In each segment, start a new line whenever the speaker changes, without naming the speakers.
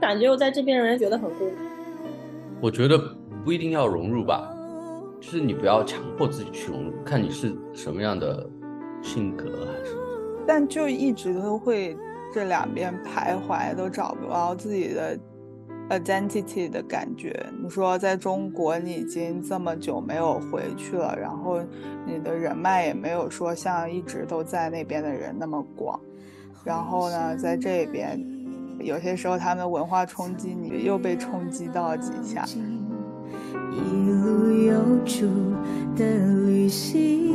感觉我在这边让人觉得很孤独。
我觉得不一定要融入吧，就是你不要强迫自己去融入，看你是什么样的性格还是。
但就一直都会这两边徘徊，都找不到自己的 identity 的感觉。你说在中国，你已经这么久没有回去了，然后你的人脉也没有说像一直都在那边的人那么广，然后呢，在这边，有些时候他们文化冲击，你又被冲击到几下。一路有主的旅
行。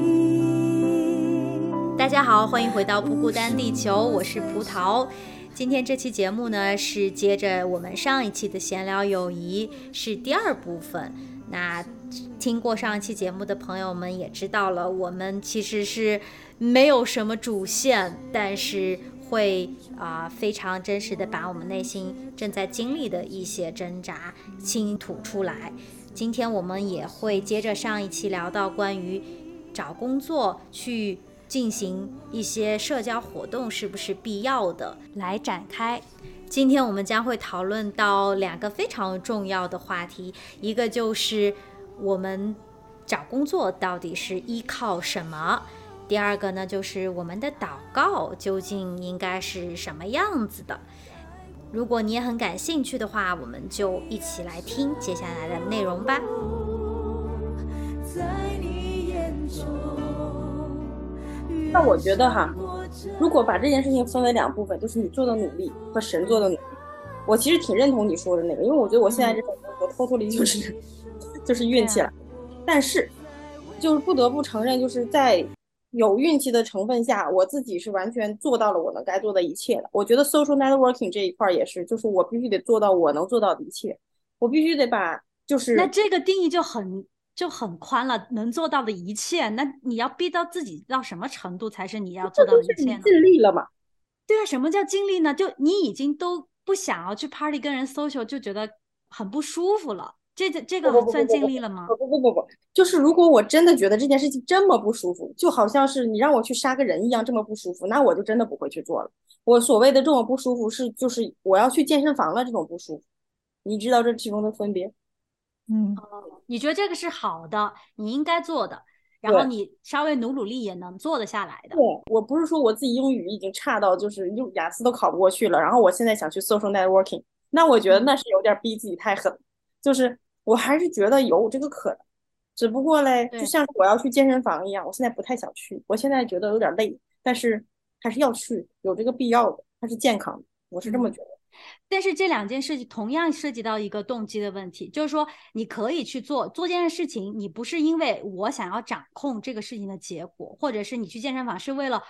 大家好，欢迎回到不孤单地球，我是葡萄。今天这期节目呢，是接着我们上一期的闲聊友谊，是第二部分。那听过上一期节目的朋友们也知道了，我们其实是没有什么主线，但是会啊非常真实的把我们内心正在经历的一些挣扎倾吐出来。今天我们也会接着上一期聊到关于找工作去。进行一些社交活动是不是必要的？来展开。今天我们将会讨论到两个非常重要的话题，一个就是我们找工作到底是依靠什么？第二个呢，就是我们的祷告究竟应该是什么样子的？如果你也很感兴趣的话，我们就一起来听接下来的内容吧。
那我觉得哈，如果把这件事情分为两部分，就是你做的努力和神做的努力，我其实挺认同你说的那个，因为我觉得我现在这种我偷偷的就是 就是运气了，但是就是不得不承认，就是在有运气的成分下，我自己是完全做到了我能该做的一切的。我觉得 social networking 这一块也是，就是我必须得做到我能做到的一切，我必须得把就是
那这个定义就很。就很宽了，能做到的一切，那你要逼到自己到什么程度才是你要做到的一切呢？
尽力了嘛？
对啊，什么叫尽力呢？就你已经都不想要去 party 跟人 social，就觉得很不舒服了，这这这个算尽力了吗？
不不不不不，就是如果我真的觉得这件事情这么不舒服，就好像是你让我去杀个人一样这么不舒服，那我就真的不会去做了。我所谓的这种不舒服是就是我要去健身房了这种不舒服，你知道这其中的分别？
嗯，你觉得这个是好的，你应该做的，然后你稍微努努力也能做得下来的。
对我不是说我自己英语已经差到就是用雅思都考不过去了，然后我现在想去 social networking，那我觉得那是有点逼自己太狠。就是我还是觉得有这个可能，只不过嘞，就像我要去健身房一样，我现在不太想去，我现在觉得有点累，但是还是要去，有这个必要的，它是健康的，我是这么觉得。
但是这两件事情同样涉及到一个动机的问题，就是说你可以去做做这件事情，你不是因为我想要掌控这个事情的结果，或者是你去健身房是为了，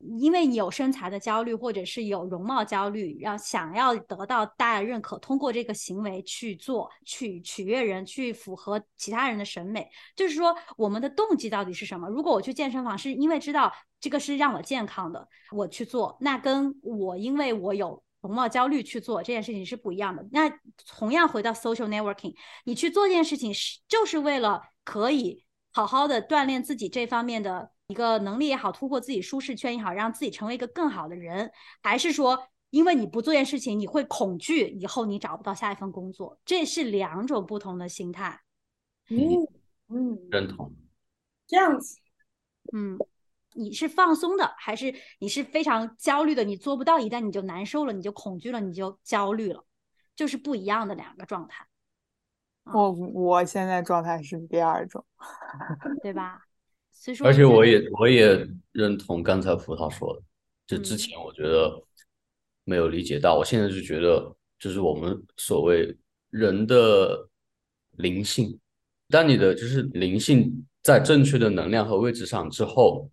因为你有身材的焦虑，或者是有容貌焦虑，要想要得到大家认可，通过这个行为去做，去取悦人，去符合其他人的审美。就是说我们的动机到底是什么？如果我去健身房是因为知道这个是让我健康的，我去做，那跟我因为我有。容貌焦虑去做这件事情是不一样的。那同样回到 social networking，你去做这件事情是就是为了可以好好的锻炼自己这方面的一个能力也好，突破自己舒适圈也好，让自己成为一个更好的人，还是说因为你不做件事情，你会恐惧以后你找不到下一份工作？这是两种不同的心态。
嗯嗯，
认同。
这样子，
嗯。你是放松的，还是你是非常焦虑的？你做不到，一旦你就难受了，你就恐惧了，你就焦虑了，就是不一样的两个状态。
我我现在状态是第二种，
对吧？所以说，
而且我也我也认同刚才葡萄说的，就之前我觉得没有理解到，我现在就觉得，就是我们所谓人的灵性，当你的就是灵性在正确的能量和位置上之后。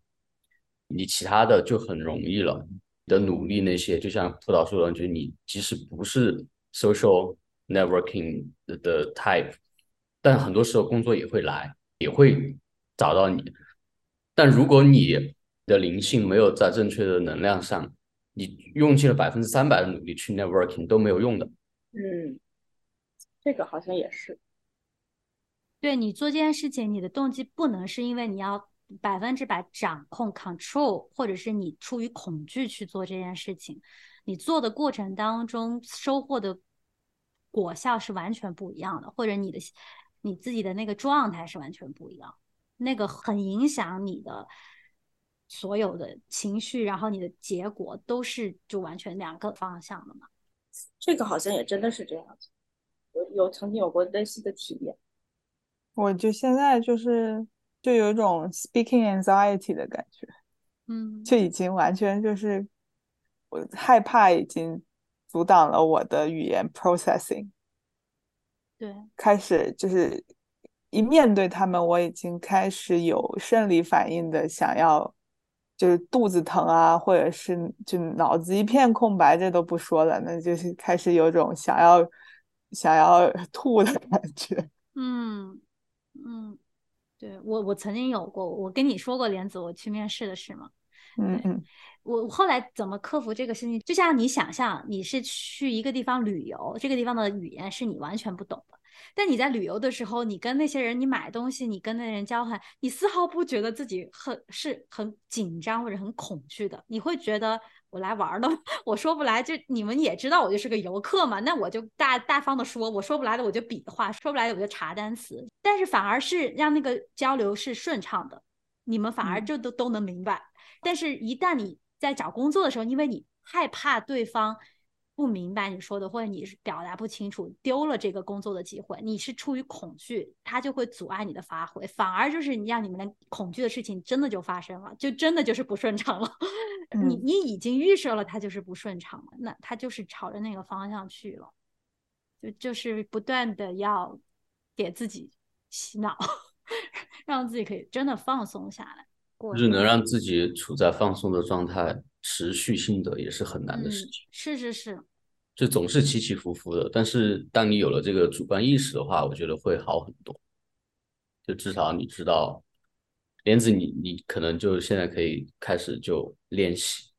你其他的就很容易了，你的努力那些，就像葡萄说的，就是你即使不是 social networking 的 type，但很多时候工作也会来，也会找到你。但如果你的灵性没有在正确的能量上，你用尽了百分之三百的努力去 networking 都没有用的。
嗯，这个好像也是。
对你做这件事情，你的动机不能是因为你要。百分之百掌控 control，或者是你出于恐惧去做这件事情，你做的过程当中收获的果效是完全不一样的，或者你的你自己的那个状态是完全不一样，那个很影响你的所有的情绪，然后你的结果都是就完全两个方向的嘛。
这个好像也真的是这样子，我有曾经有过类似的体验。
我就现在就是就有一种 speaking anxiety 的感觉，
嗯，
就已经完全就是我害怕，已经阻挡了我的语言 processing。
对，
开始就是一面对他们，我已经开始有生理反应的，想要就是肚子疼啊，或者是就脑子一片空白，这都不说了，那就是开始有种想要想要 吐的感觉。
嗯。嗯，对我我曾经有过，我跟你说过莲子我去面试的事吗？
嗯嗯，
我后来怎么克服这个事情？就像你想象，你是去一个地方旅游，这个地方的语言是你完全不懂的，但你在旅游的时候，你跟那些人，你买东西，你跟那人交换，你丝毫不觉得自己很是很紧张或者很恐惧的，你会觉得。我来玩的，我说不来，就你们也知道我就是个游客嘛，那我就大大方的说，我说不来的我就比划，说不来的我就查单词，但是反而是让那个交流是顺畅的，你们反而就都都能明白。但是，一旦你在找工作的时候，因为你害怕对方。不明白你说的，或者你是表达不清楚，丢了这个工作的机会，你是出于恐惧，他就会阻碍你的发挥，反而就是你让你们的恐惧的事情真的就发生了，就真的就是不顺畅了。你你已经预设了它就是不顺畅了，那它就是朝着那个方向去了，就就是不断的要给自己洗脑，让自己可以真的放松下来。
就是能让自己处在放松的状态。持续性的也是很难的事情，
是是是，
就总是起起伏伏的。但是当你有了这个主观意识的话，我觉得会好很多。就至少你知道，莲子，你你可能就现在可以开始就练习，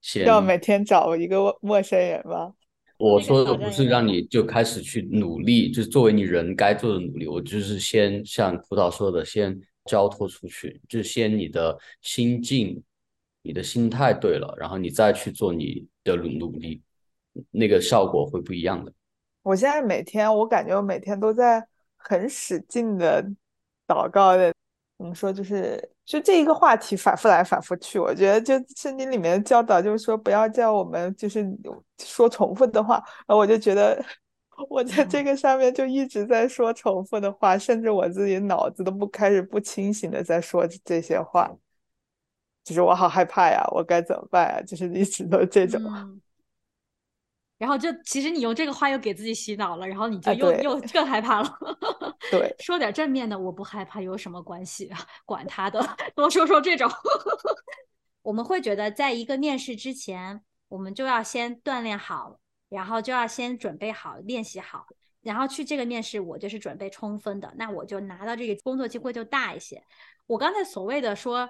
先
要每天找一个陌生人吗？
我说的不是让你就开始去努力，就是作为你人该做的努力。我就是先像葡萄说的，先交托出去，就先你的心境。你的心态对了，然后你再去做你的努努力，那个效果会不一样的。
我现在每天，我感觉我每天都在很使劲的祷告的。怎么说？就是就这一个话题反复来反复去。我觉得就圣经里面教导就是说，不要叫我们就是说重复的话。然后我就觉得我在这个上面就一直在说重复的话，甚至我自己脑子都不开始不清醒的在说这些话。就是我好害怕呀，我该怎么办呀？就是一直都这种，
然后就其实你用这个话又给自己洗脑了，然后你就又又更害怕了。
对，
说点正面的，我不害怕有什么关系啊？管他的，多说说这种。我们会觉得，在一个面试之前，我们就要先锻炼好，然后就要先准备好、练习好，然后去这个面试，我就是准备充分的，那我就拿到这个工作机会就大一些。我刚才所谓的说。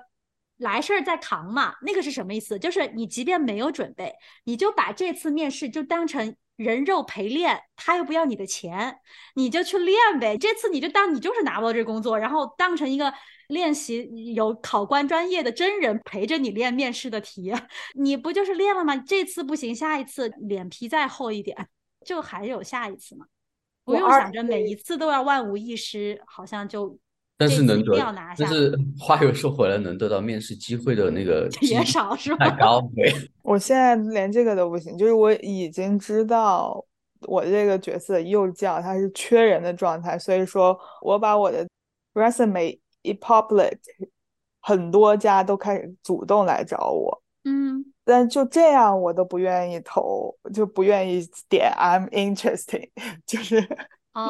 来事儿再扛嘛，那个是什么意思？就是你即便没有准备，你就把这次面试就当成人肉陪练，他又不要你的钱，你就去练呗。这次你就当你就是拿不到这工作，然后当成一个练习，有考官专业的真人陪着你练面试的题，你不就是练了吗？这次不行，下一次脸皮再厚一点，就还有下一次嘛。不用想着每一次都要万无一失，好像就。
但是能得，但是话又说回来，能得到面试机会的那个
也少是吧？
太高，对。
我现在连这个都不行，就是我已经知道我这个角色幼教它是缺人的状态，所以说我把我的 resume 一 public，很多家都开始主动来找我，
嗯，
但就这样我都不愿意投，就不愿意点 I'm interesting，就是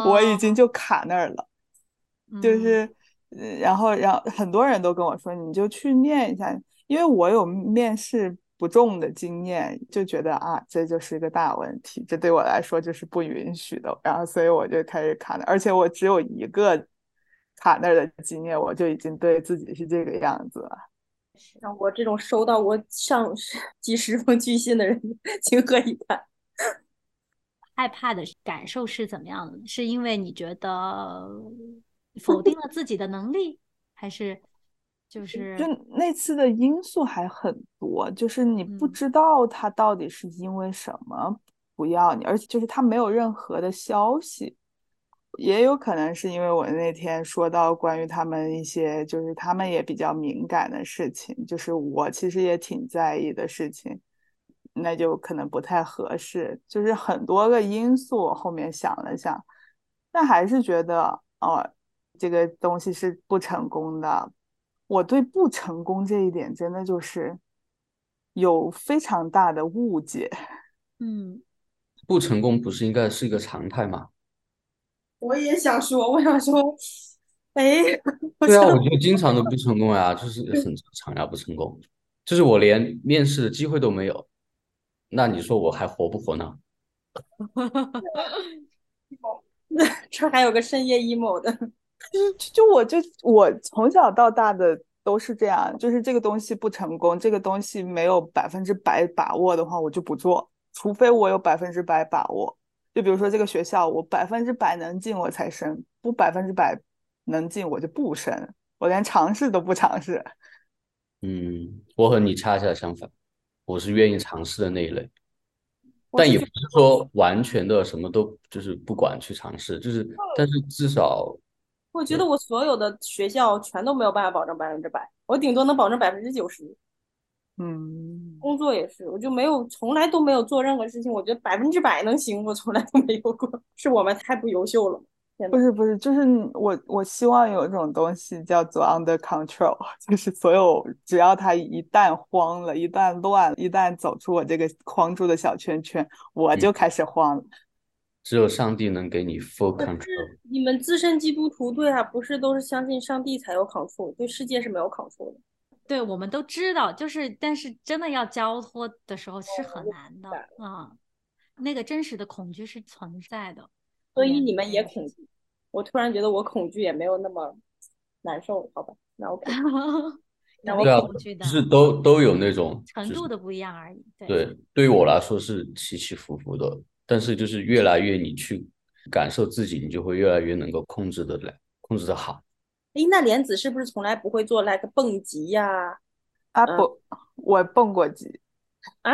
我已经就卡那儿了，就是。然后，然后很多人都跟我说，你就去念一下，因为我有面试不中的经验，就觉得啊，这就是一个大问题，这对我来说就是不允许的。然后，所以我就开始卡那，而且我只有一个卡那儿的经验，我就已经对自己是这个样子了。
像我这种收到过上 几十封拒信的人，情何以堪？
害怕的感受是怎么样的？是因为你觉得？否定了自己的能力，还是就是
就那次的因素还很多，就是你不知道他到底是因为什么不要你，而且就是他没有任何的消息。也有可能是因为我那天说到关于他们一些，就是他们也比较敏感的事情，就是我其实也挺在意的事情，那就可能不太合适。就是很多个因素，后面想了想，但还是觉得哦，这个东西是不成功的。我对不成功这一点真的就是有非常大的误解。
嗯，
不成功不是应该是一个常态吗？
我也想说，我想说，哎，
对啊，我觉得经常都不成功呀，就是 很正常呀，不成功，就是我连面试的机会都没有，那你说我还活不活呢？
这还有个深夜 emo 的，
就就我就我从小到大的都是这样，就是这个东西不成功，这个东西没有百分之百把握的话，我就不做，除非我有百分之百把握。就比如说这个学校，我百分之百能进我才升，不百分之百能进我就不升，我连尝试都不尝试。
嗯，我和你恰恰相反，我是愿意尝试的那一类，但也不是说完全的什么都就是不管去尝试，就是但是至少，
我觉得我所有的学校全都没有办法保证百分之百，我顶多能保证百分之九十。
嗯，
工作也是，我就没有从来都没有做任何事情，我觉得百分之百能行，我从来都没有过，是我们太不优秀了。
不是不是，就是我我希望有一种东西叫做 under control，就是所有只要他一旦慌了，一旦乱，一旦走出我这个框住的小圈圈，我就开始慌了。
只有上帝能给你 full control。
你们资深基督徒对啊，不是都是相信上帝才有 control，对世界是没有 control 的。
对，我们都知道，就是，但是真的要交托的时候是很难的啊。那个真实的恐惧是存在的，
所以你们也恐惧。我突然觉得我恐惧也没有那么难受，好吧？那 OK。
那我恐惧的，
是都都有那种
程度的不一样而已。
对，对于我来说是起起伏伏的，但是就是越来越你去感受自己，你就会越来越能够控制的来，控制的好。
哎，那莲子是不是从来不会做 like 蹦极呀？
啊不，我蹦过极。
啊，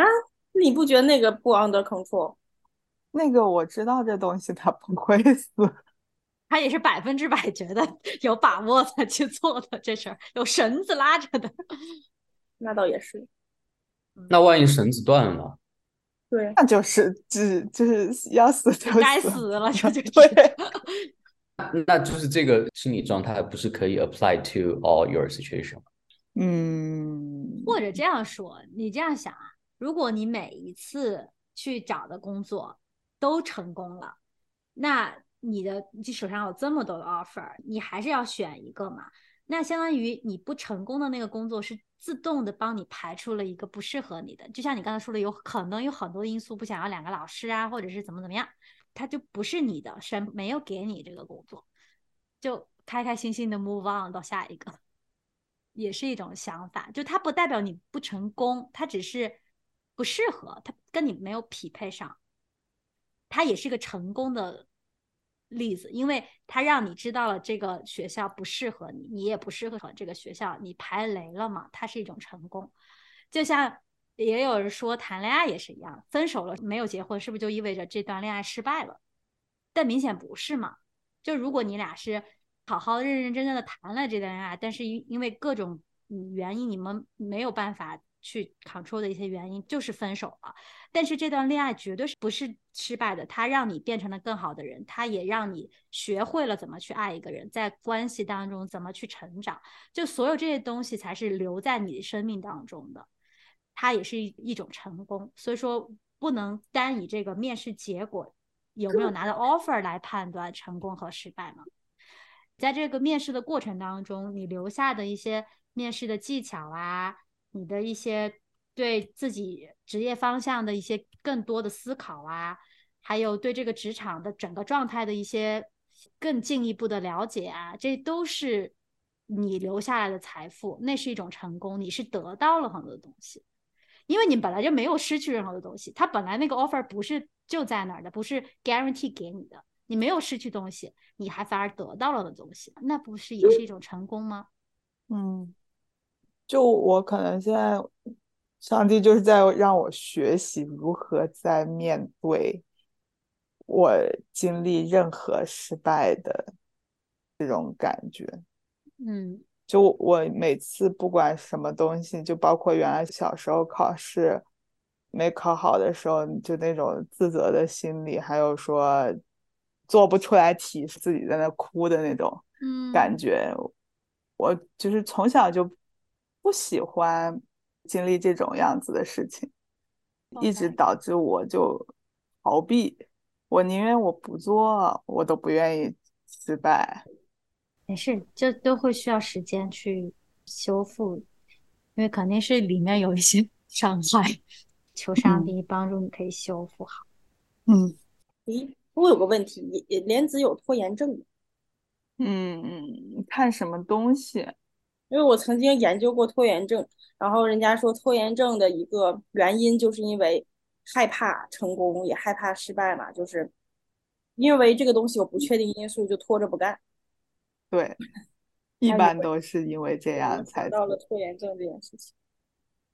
你不觉得那个不 under control？
那个我知道这东西它不会死，
他也是百分之百觉得 有把握才去做的这事儿，有绳子拉着的。
那倒也是。
那万一绳子断了呢？
对，
那就是只就是要死就
该死了，就就
对。
那就是这个心理状态不是可以 apply to all your situation 吗？
嗯，
或者这样说，你这样想啊，如果你每一次去找的工作都成功了，那你的你手上有这么多的 offer，你还是要选一个嘛？那相当于你不成功的那个工作是自动的帮你排除了一个不适合你的，就像你刚才说的，有可能有很多因素不想要两个老师啊，或者是怎么怎么样。他就不是你的，神没有给你这个工作，就开开心心的 move on 到下一个，也是一种想法。就它不代表你不成功，它只是不适合，它跟你没有匹配上。它也是个成功的例子，因为它让你知道了这个学校不适合你，你也不适合这个学校，你排雷了嘛？它是一种成功，就像。也有人说谈恋爱也是一样，分手了没有结婚，是不是就意味着这段恋爱失败了？但明显不是嘛。就如果你俩是好好认认真真的谈了这段恋爱，但是因因为各种原因，你们没有办法去 control 的一些原因，就是分手了。但是这段恋爱绝对是不是失败的，它让你变成了更好的人，它也让你学会了怎么去爱一个人，在关系当中怎么去成长，就所有这些东西才是留在你的生命当中的。它也是一一种成功，所以说不能单以这个面试结果有没有拿到 offer 来判断成功和失败嘛。在这个面试的过程当中，你留下的一些面试的技巧啊，你的一些对自己职业方向的一些更多的思考啊，还有对这个职场的整个状态的一些更进一步的了解啊，这都是你留下来的财富，那是一种成功，你是得到了很多东西。因为你本来就没有失去任何的东西，他本来那个 offer 不是就在那儿的，不是 guarantee 给你的，你没有失去东西，你还反而得到了的东西，那不是也是一种成功吗？
嗯，就我可能现在上帝就是在让我学习如何在面对我经历任何失败的这种感觉。
嗯，
就我每次不管什么东西，就包括原来小时候考试没考好的时候，就那种自责的心理，还有说做不出来题，自己在那哭的那种感觉。我就是从小就不喜欢经历这种样子的事情，一直导致我就逃避。我宁愿我不做，我都不愿意失败。
没事，这都会需要时间去修复，因为肯定是里面有一些 伤害，求上帝帮助你可以修复好。
嗯，
咦，我有个问题，莲子有拖延症吗？
嗯嗯，看什么东西？
因为我曾经研究过拖延症，然后人家说拖延症的一个原因就是因为害怕成功，也害怕失败嘛，就是因为这个东西有不确定因素，就拖着不干。
对，一般都是因为这样才
到了拖延症这件事情。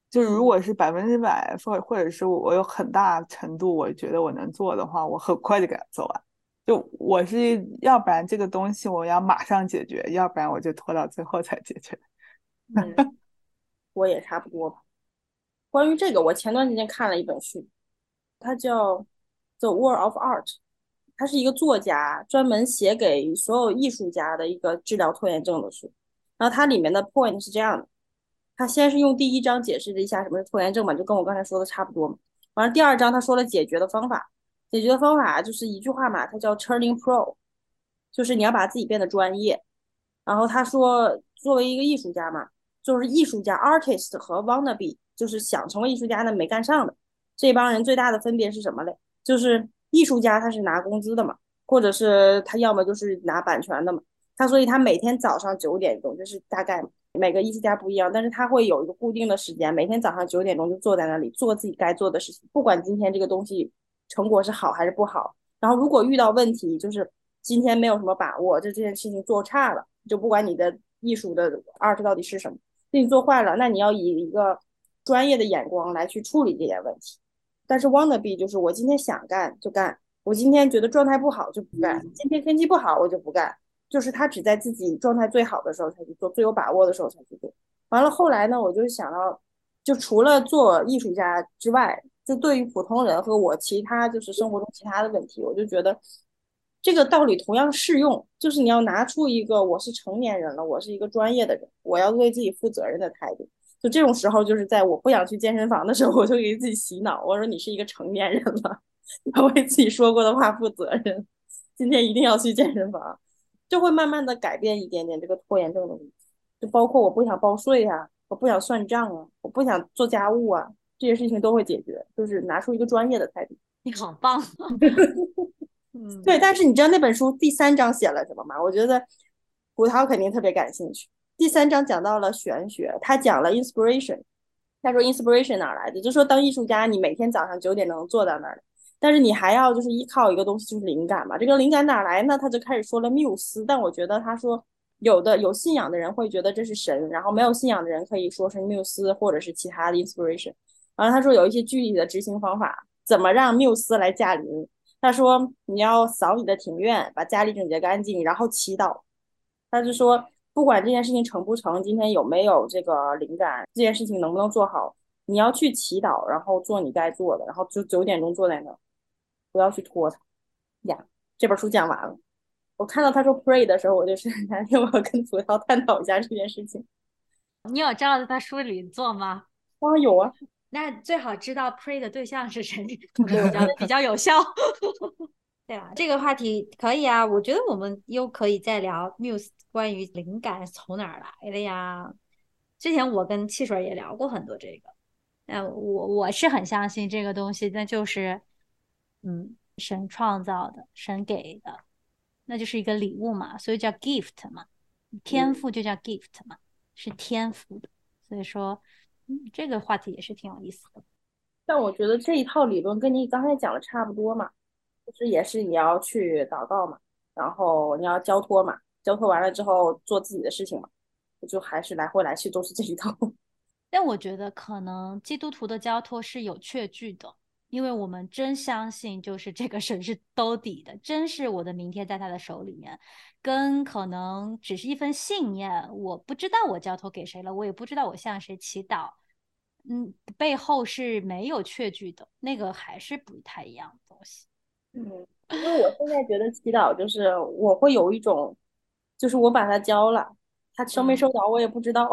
就是如果是百分之百，或或者是我有很大程度我觉得我能做的话，我很快就给它做完。就我是要不然这个东西我要马上解决，要不然我就拖到最后才解决。
嗯，我也差不多吧。关于这个，我前段时间看了一本书，它叫《The War of Art》，它是一个作家，专门写给所有艺术家的一个治疗拖延症的书。然后它里面的 point 是这样的：他先是用第一章解释了一下什么是拖延症嘛，就跟我刚才说的差不多。完了，第二章他说了解决的方法。解决的方法就是一句话嘛，它叫 Turning Pro，就是你要把自己变得专业。然后他说，作为一个艺术家嘛，就是艺术家 artist 和 wannabe，就是想成为艺术家的没干上的这帮人最大的分别是什么嘞？就是艺术家他是拿工资的嘛，或者是他要么就是拿版权的嘛。他所以他每天早上九点钟，就是大概每个艺术家不一样，但是他会有一个固定的时间，每天早上九点钟就坐在那里做自己该做的事情，不管今天这个东西。成果是好还是不好？然后如果遇到问题，就是今天没有什么把握，就这件事情做差了，就不管你的艺术的 art 到底是什么，你做坏了，那你要以一个专业的眼光来去处理这件问题。但是 wanna be 就是我今天想干就干，我今天觉得状态不好就不干，今天天气不好我就不干，就是他只在自己状态最好的时候才去做，最有把握的时候才去做。完了后来呢，我就想到，就除了做艺术家之外。就对于普通人和我其他就是生活中其他的问题，我就觉得这个道理同样适用。就是你要拿出一个我是成年人了，我是一个专业的人，我要对自己负责任的态度。就这种时候，就是在我不想去健身房的时候，我就给自己洗脑，我说你是一个成年人了，要为自己说过的话负责任。今天一定要去健身房，就会慢慢的改变一点点这个拖延症的问题。就包括我不想报税啊，我不想算账啊，我不想做家务啊。这些事情都会解决，就是拿出一个专业的态度。
你好棒，
嗯，对。但是你知道那本书第三章写了什么吗？我觉得葡萄肯定特别感兴趣。第三章讲到了玄学，他讲了 inspiration。他说 inspiration 哪来的？就说当艺术家，你每天早上九点能坐到那儿，但是你还要就是依靠一个东西，就是灵感嘛。这个灵感哪来呢？他就开始说了缪斯。但我觉得他说有的有信仰的人会觉得这是神，然后没有信仰的人可以说是缪斯或者是其他的 inspiration。然后他说有一些具体的执行方法，怎么让缪斯来驾临？他说你要扫你的庭院，把家里整洁干净，然后祈祷。他就说不管这件事情成不成，今天有没有这个灵感，这件事情能不能做好，你要去祈祷，然后做你该做的，然后就九点钟坐在那儿，不要去拖它。呀，这本书讲完了。我看到他说 pray 的时候，我就是 想我要跟葡萄探讨一下这件事情。
你有照着他书里做吗？
啊，有啊。
那最好知道 pray 的对象是谁，比较比较有效。对啊，这个话题可以啊，我觉得我们又可以再聊 muse 关于灵感从哪儿来的呀。之前我跟汽水也聊过很多这个，那我我是很相信这个东西，那就是嗯，神创造的，神给的，那就是一个礼物嘛，所以叫 gift 嘛，天赋就叫 gift 嘛，是天赋的，所以说。这个话题也是挺有意思的，
但我觉得这一套理论跟你刚才讲的差不多嘛，就是也是你要去祷告嘛，然后你要交托嘛，交托完了之后做自己的事情嘛，就还是来回来去都是这一套。
但我觉得可能基督徒的交托是有确据的，因为我们真相信，就是这个神是兜底的，真是我的明天在他的手里面，跟可能只是一份信念，我不知道我交托给谁了，我也不知道我向谁祈祷，嗯，背后是没有确据的，那个还是不太一样的东西。
嗯，因为我现在觉得祈祷就是我会有一种，就是我把它交了，他收没收到我也不知道。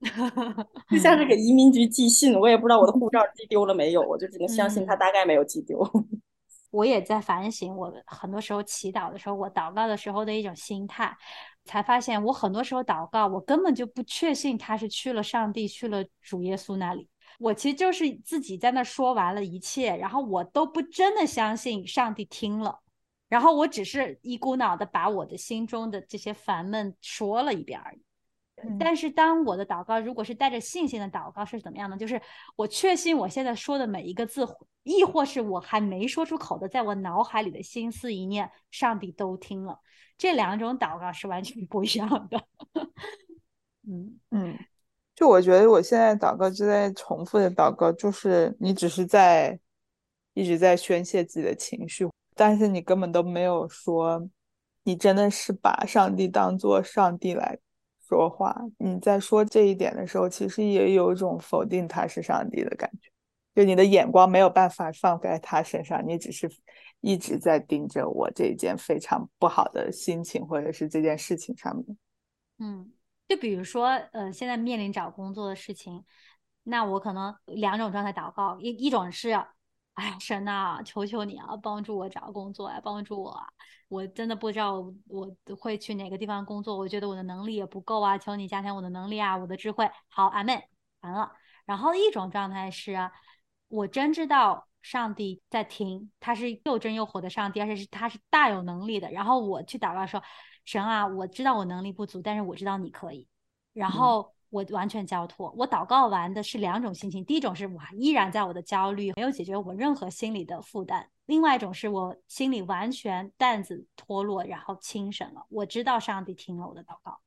就像是给移民局寄信，我也不知道我的护照寄丢了没有，我就只能相信他大概没有寄丢。
我也在反省，我很多时候祈祷的时候，我祷告的时候的一种心态，才发现我很多时候祷告，我根本就不确信他是去了上帝，去了主耶稣那里。我其实就是自己在那说完了一切，然后我都不真的相信上帝听了，然后我只是一股脑的把我的心中的这些烦闷说了一遍而已。但是，当我的祷告如果是带着信心的祷告是怎么样呢？就是我确信我现在说的每一个字，亦或是我还没说出口的，在我脑海里的心思一念，上帝都听了。这两种祷告是完全不一样的。
嗯嗯，就我觉得我现在祷告就在重复的祷告，就是你只是在一直在宣泄自己的情绪，但是你根本都没有说，你真的是把上帝当做上帝来。说话，你在说这一点的时候，其实也有一种否定他是上帝的感觉，就你的眼光没有办法放在他身上，你只是一直在盯着我这件非常不好的心情或者是这件事情上面。
嗯，就比如说，呃，现在面临找工作的事情，那我可能两种状态祷告，一一种是。哎，神呐，求求你啊，帮助我找工作啊，帮助我！啊！我真的不知道我会去哪个地方工作，我觉得我的能力也不够啊，求你加强我的能力啊，我的智慧。好，阿妹，完了。然后一种状态是，我真知道上帝在听，他是又真又活的上帝，而且是他是大有能力的。然后我去祷告说，神啊，我知道我能力不足，但是我知道你可以。然后。我完全交托。我祷告完的是两种心情，第一种是我依然在我的焦虑，没有解决我任何心理的负担；另外一种是我心里完全担子脱落，然后轻省了。我知道上帝听了我的祷告，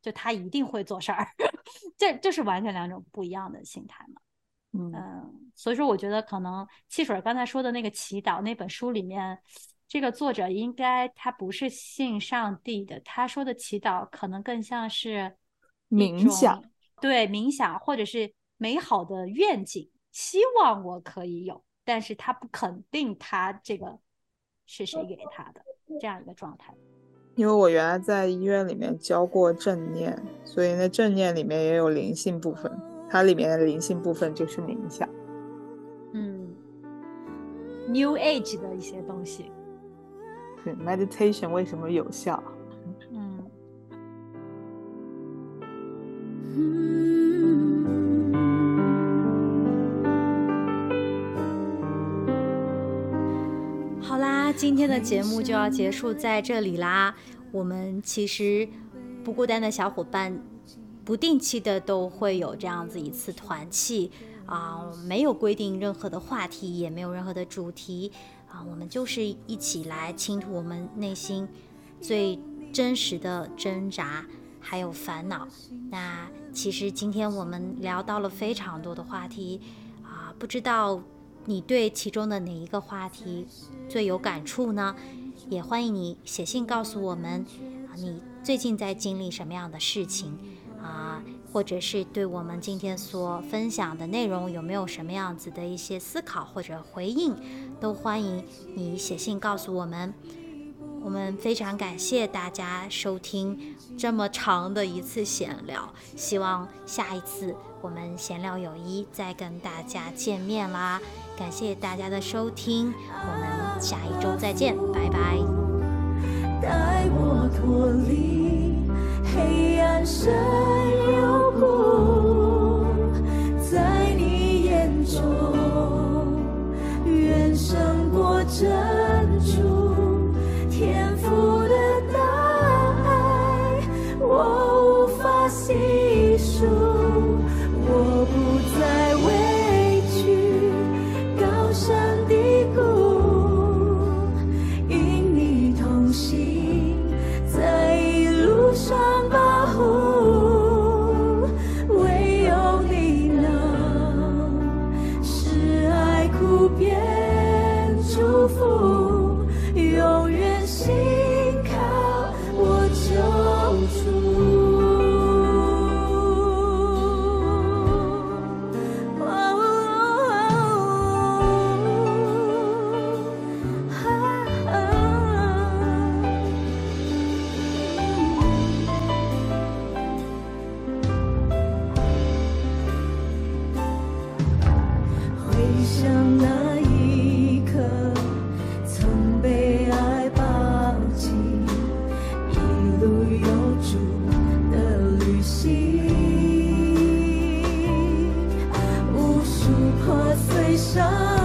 就他一定会做事儿。这这是完全两种不一样的心态嘛？嗯，所以说我觉得可能汽水刚才说的那个祈祷那本书里面，这个作者应该他不是信上帝的，他说的祈祷可能更像是
冥想。
对冥想，或者是美好的愿景，希望我可以有，但是他不肯定他这个是谁给他的这样一个状态。
因为我原来在医院里面教过正念，所以那正念里面也有灵性部分，它里面的灵性部分就是冥想。
嗯，New Age 的一些东西。
对，Meditation 为什么有效？
好啦，今天的节目就要结束在这里啦。我们其实不孤单的小伙伴，不定期的都会有这样子一次团契啊，没有规定任何的话题，也没有任何的主题啊，我们就是一起来倾吐我们内心最真实的挣扎。还有烦恼。那其实今天我们聊到了非常多的话题啊，不知道你对其中的哪一个话题最有感触呢？也欢迎你写信告诉我们啊，你最近在经历什么样的事情啊，或者是对我们今天所分享的内容有没有什么样子的一些思考或者回应，都欢迎你写信告诉我们。我们非常感谢大家收听这么长的一次闲聊，希望下一次我们闲聊友谊再跟大家见面啦！感谢大家的收听，我们下一周再见，拜拜。带我脱离黑暗深幽谷，在你眼中远胜过珍在。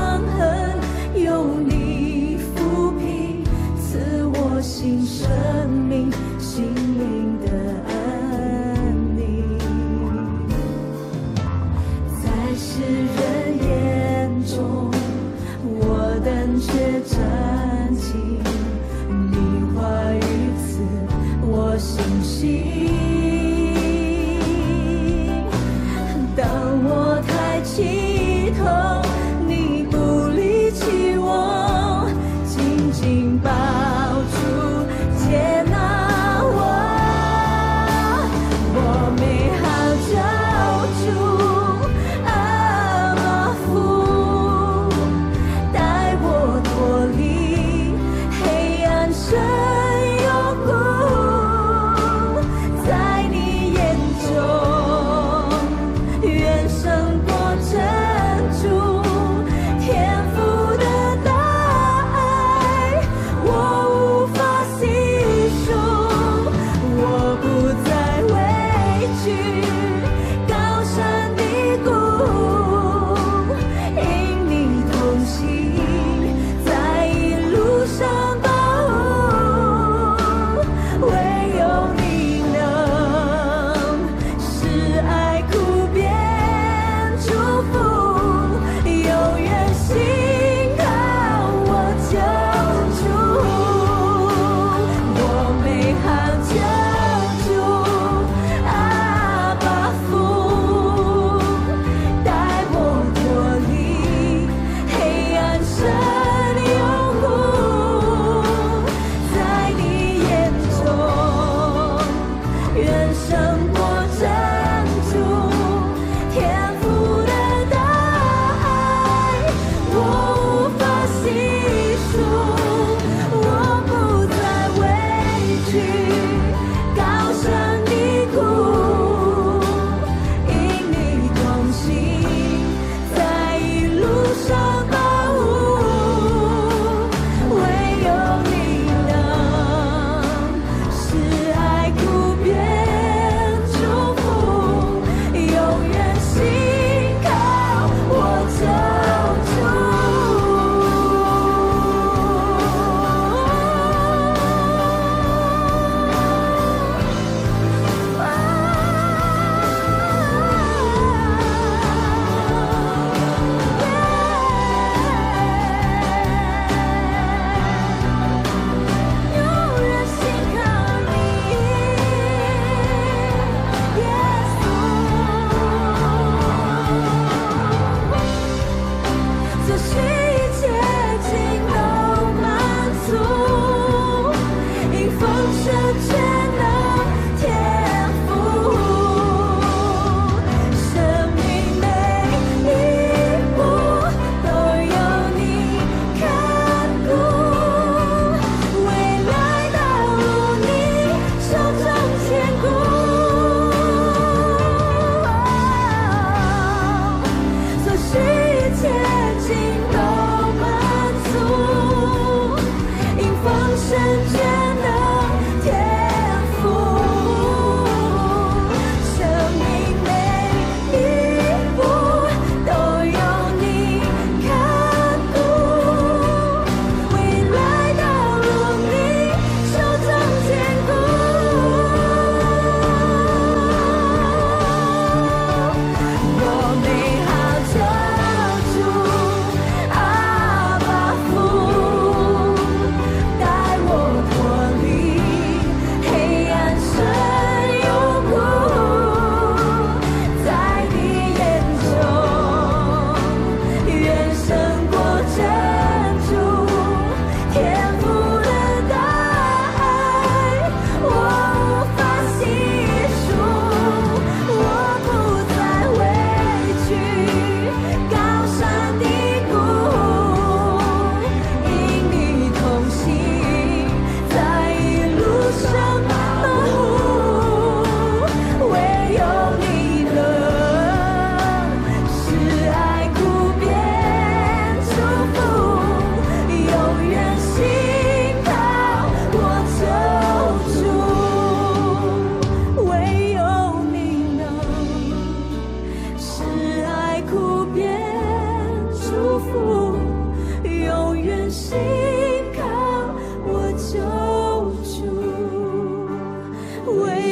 为。